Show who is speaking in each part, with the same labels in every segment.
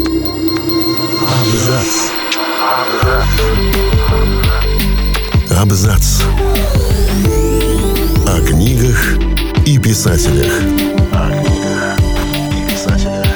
Speaker 1: Абзац. Абзац. О книгах и писателях. О книгах и писателях.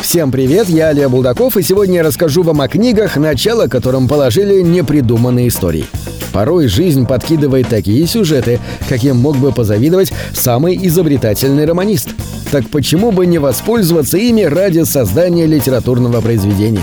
Speaker 2: Всем привет, я Алия Булдаков, и сегодня я расскажу вам о книгах, начало которым положили непридуманные истории. Порой жизнь подкидывает такие сюжеты, каким мог бы позавидовать самый изобретательный романист. Так почему бы не воспользоваться ими ради создания литературного произведения?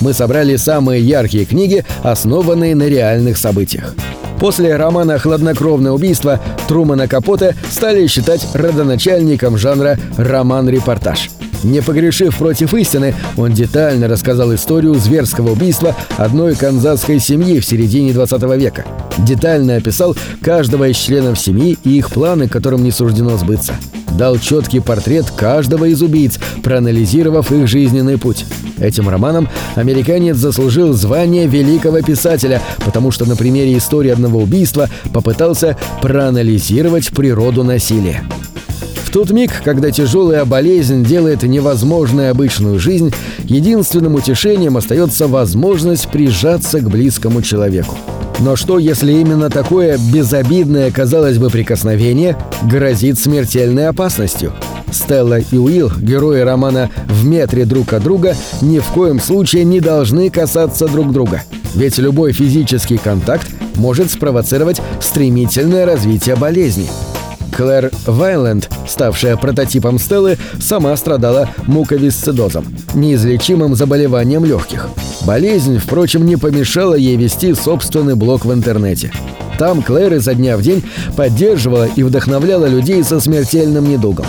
Speaker 2: Мы собрали самые яркие книги, основанные на реальных событиях. После романа «Хладнокровное убийство» Трумана Капоте стали считать родоначальником жанра роман-репортаж. Не погрешив против истины, он детально рассказал историю зверского убийства одной канзасской семьи в середине 20 века. Детально описал каждого из членов семьи и их планы, которым не суждено сбыться. Дал четкий портрет каждого из убийц, проанализировав их жизненный путь. Этим романом американец заслужил звание великого писателя, потому что на примере истории одного убийства попытался проанализировать природу насилия. В тот миг, когда тяжелая болезнь делает невозможной обычную жизнь, единственным утешением остается возможность прижаться к близкому человеку. Но что, если именно такое безобидное, казалось бы, прикосновение грозит смертельной опасностью? Стелла и Уилл, герои романа «В метре друг от друга», ни в коем случае не должны касаться друг друга. Ведь любой физический контакт может спровоцировать стремительное развитие болезни. Клэр Вайленд, ставшая прототипом Стеллы, сама страдала муковисцидозом, неизлечимым заболеванием легких. Болезнь, впрочем, не помешала ей вести собственный блог в интернете. Там Клэр изо дня в день поддерживала и вдохновляла людей со смертельным недугом.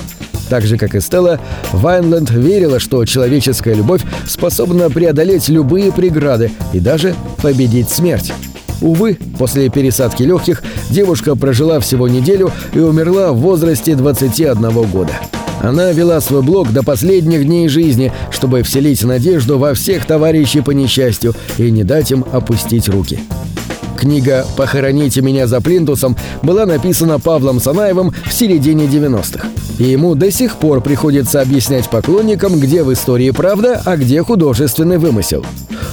Speaker 2: Так же, как и Стелла, Вайнленд верила, что человеческая любовь способна преодолеть любые преграды и даже победить смерть. Увы, после пересадки легких девушка прожила всего неделю и умерла в возрасте 21 года. Она вела свой блог до последних дней жизни, чтобы вселить надежду во всех товарищей по несчастью и не дать им опустить руки. Книга «Похороните меня за плинтусом» была написана Павлом Санаевым в середине 90-х. И ему до сих пор приходится объяснять поклонникам, где в истории правда, а где художественный вымысел.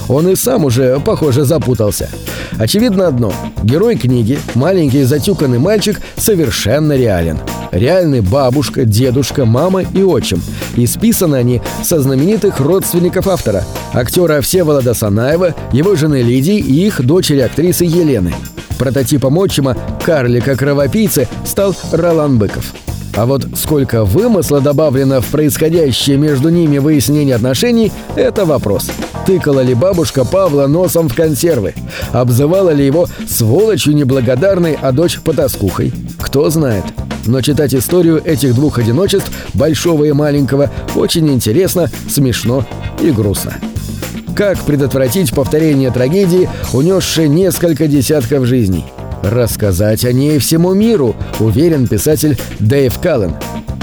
Speaker 2: Он и сам уже, похоже, запутался. Очевидно одно – герой книги, маленький затюканный мальчик, совершенно реален. Реальны бабушка, дедушка, мама и отчим. И списаны они со знаменитых родственников автора – актера Всеволода Санаева, его жены Лидии и их дочери-актрисы Елены. Прототипом отчима, карлика-кровопийцы, стал Ролан Быков. А вот сколько вымысла добавлено в происходящее между ними выяснение отношений – это вопрос. Тыкала ли бабушка Павла носом в консервы? Обзывала ли его сволочью неблагодарной, а дочь потаскухой? Кто знает. Но читать историю этих двух одиночеств, большого и маленького, очень интересно, смешно и грустно. Как предотвратить повторение трагедии, унесшей несколько десятков жизней? Рассказать о ней всему миру, уверен писатель Дэйв Каллен.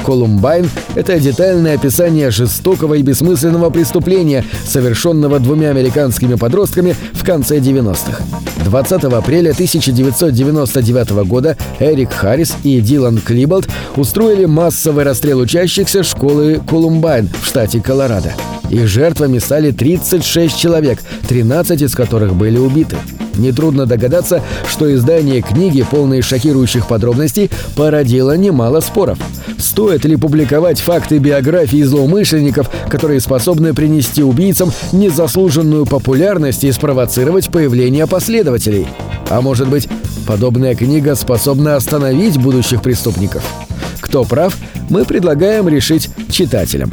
Speaker 2: Колумбайн – это детальное описание жестокого и бессмысленного преступления, совершенного двумя американскими подростками в конце 90-х. 20 апреля 1999 года Эрик Харрис и Дилан Клиболд устроили массовый расстрел учащихся школы Колумбайн в штате Колорадо. Их жертвами стали 36 человек, 13 из которых были убиты. Нетрудно догадаться, что издание книги, полной шокирующих подробностей, породило немало споров. Стоит ли публиковать факты биографии злоумышленников, которые способны принести убийцам незаслуженную популярность и спровоцировать появление последователей? А может быть, подобная книга способна остановить будущих преступников? Кто прав, мы предлагаем решить читателям.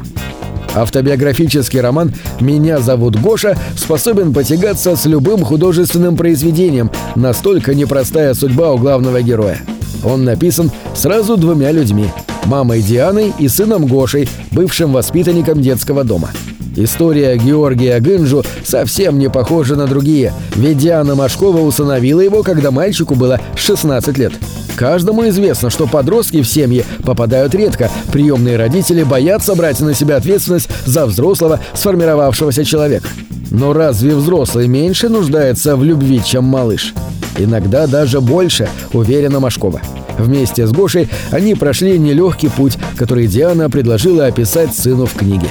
Speaker 2: Автобиографический роман «Меня зовут Гоша» способен потягаться с любым художественным произведением, настолько непростая судьба у главного героя. Он написан сразу двумя людьми – мамой Дианой и сыном Гошей, бывшим воспитанником детского дома. История Георгия Гынжу совсем не похожа на другие, ведь Диана Машкова усыновила его, когда мальчику было 16 лет. Каждому известно, что подростки в семье попадают редко, приемные родители боятся брать на себя ответственность за взрослого, сформировавшегося человека. Но разве взрослый меньше нуждается в любви, чем малыш? Иногда даже больше, уверена Машкова. Вместе с Гошей они прошли нелегкий путь, который Диана предложила описать сыну в книге.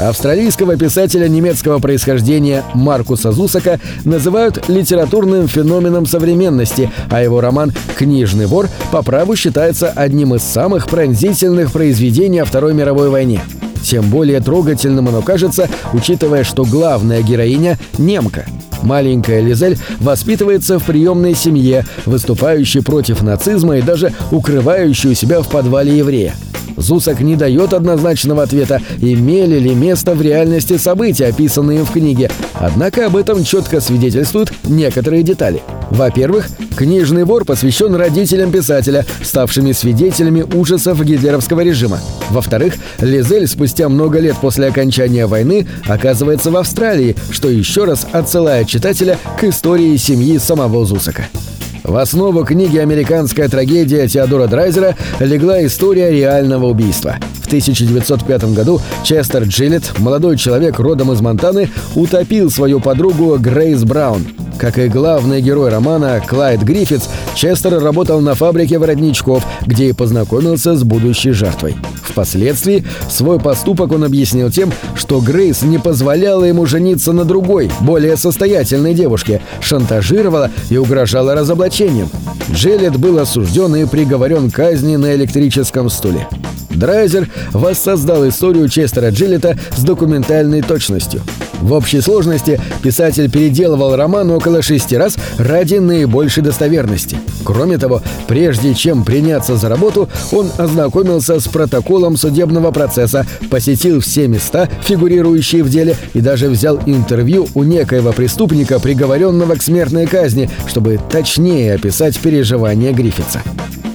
Speaker 2: Австралийского писателя немецкого происхождения Маркуса Зусака называют литературным феноменом современности, а его роман «Книжный вор» по праву считается одним из самых пронзительных произведений о Второй мировой войне. Тем более трогательным оно кажется, учитывая, что главная героиня – немка. Маленькая Лизель воспитывается в приемной семье, выступающей против нацизма и даже укрывающей у себя в подвале еврея. Зусак не дает однозначного ответа, имели ли место в реальности события, описанные в книге. Однако об этом четко свидетельствуют некоторые детали. Во-первых, книжный вор посвящен родителям писателя, ставшими свидетелями ужасов гитлеровского режима. Во-вторых, Лизель спустя много лет после окончания войны оказывается в Австралии, что еще раз отсылает читателя к истории семьи самого Зусака. В основу книги «Американская трагедия» Теодора Драйзера легла история реального убийства. В 1905 году Честер Джилет, молодой человек родом из Монтаны, утопил свою подругу Грейс Браун. Как и главный герой романа Клайд Гриффитс, Честер работал на фабрике воротничков, где и познакомился с будущей жертвой. Впоследствии свой поступок он объяснил тем, что Грейс не позволяла ему жениться на другой, более состоятельной девушке, шантажировала и угрожала разоблачением. Джилет был осужден и приговорен к казни на электрическом стуле. Драйзер воссоздал историю Честера Джилета с документальной точностью. В общей сложности писатель переделывал роман около шести раз ради наибольшей достоверности. Кроме того, прежде чем приняться за работу, он ознакомился с протоколом судебного процесса, посетил все места, фигурирующие в деле, и даже взял интервью у некоего преступника, приговоренного к смертной казни, чтобы точнее описать переживания Гриффитса.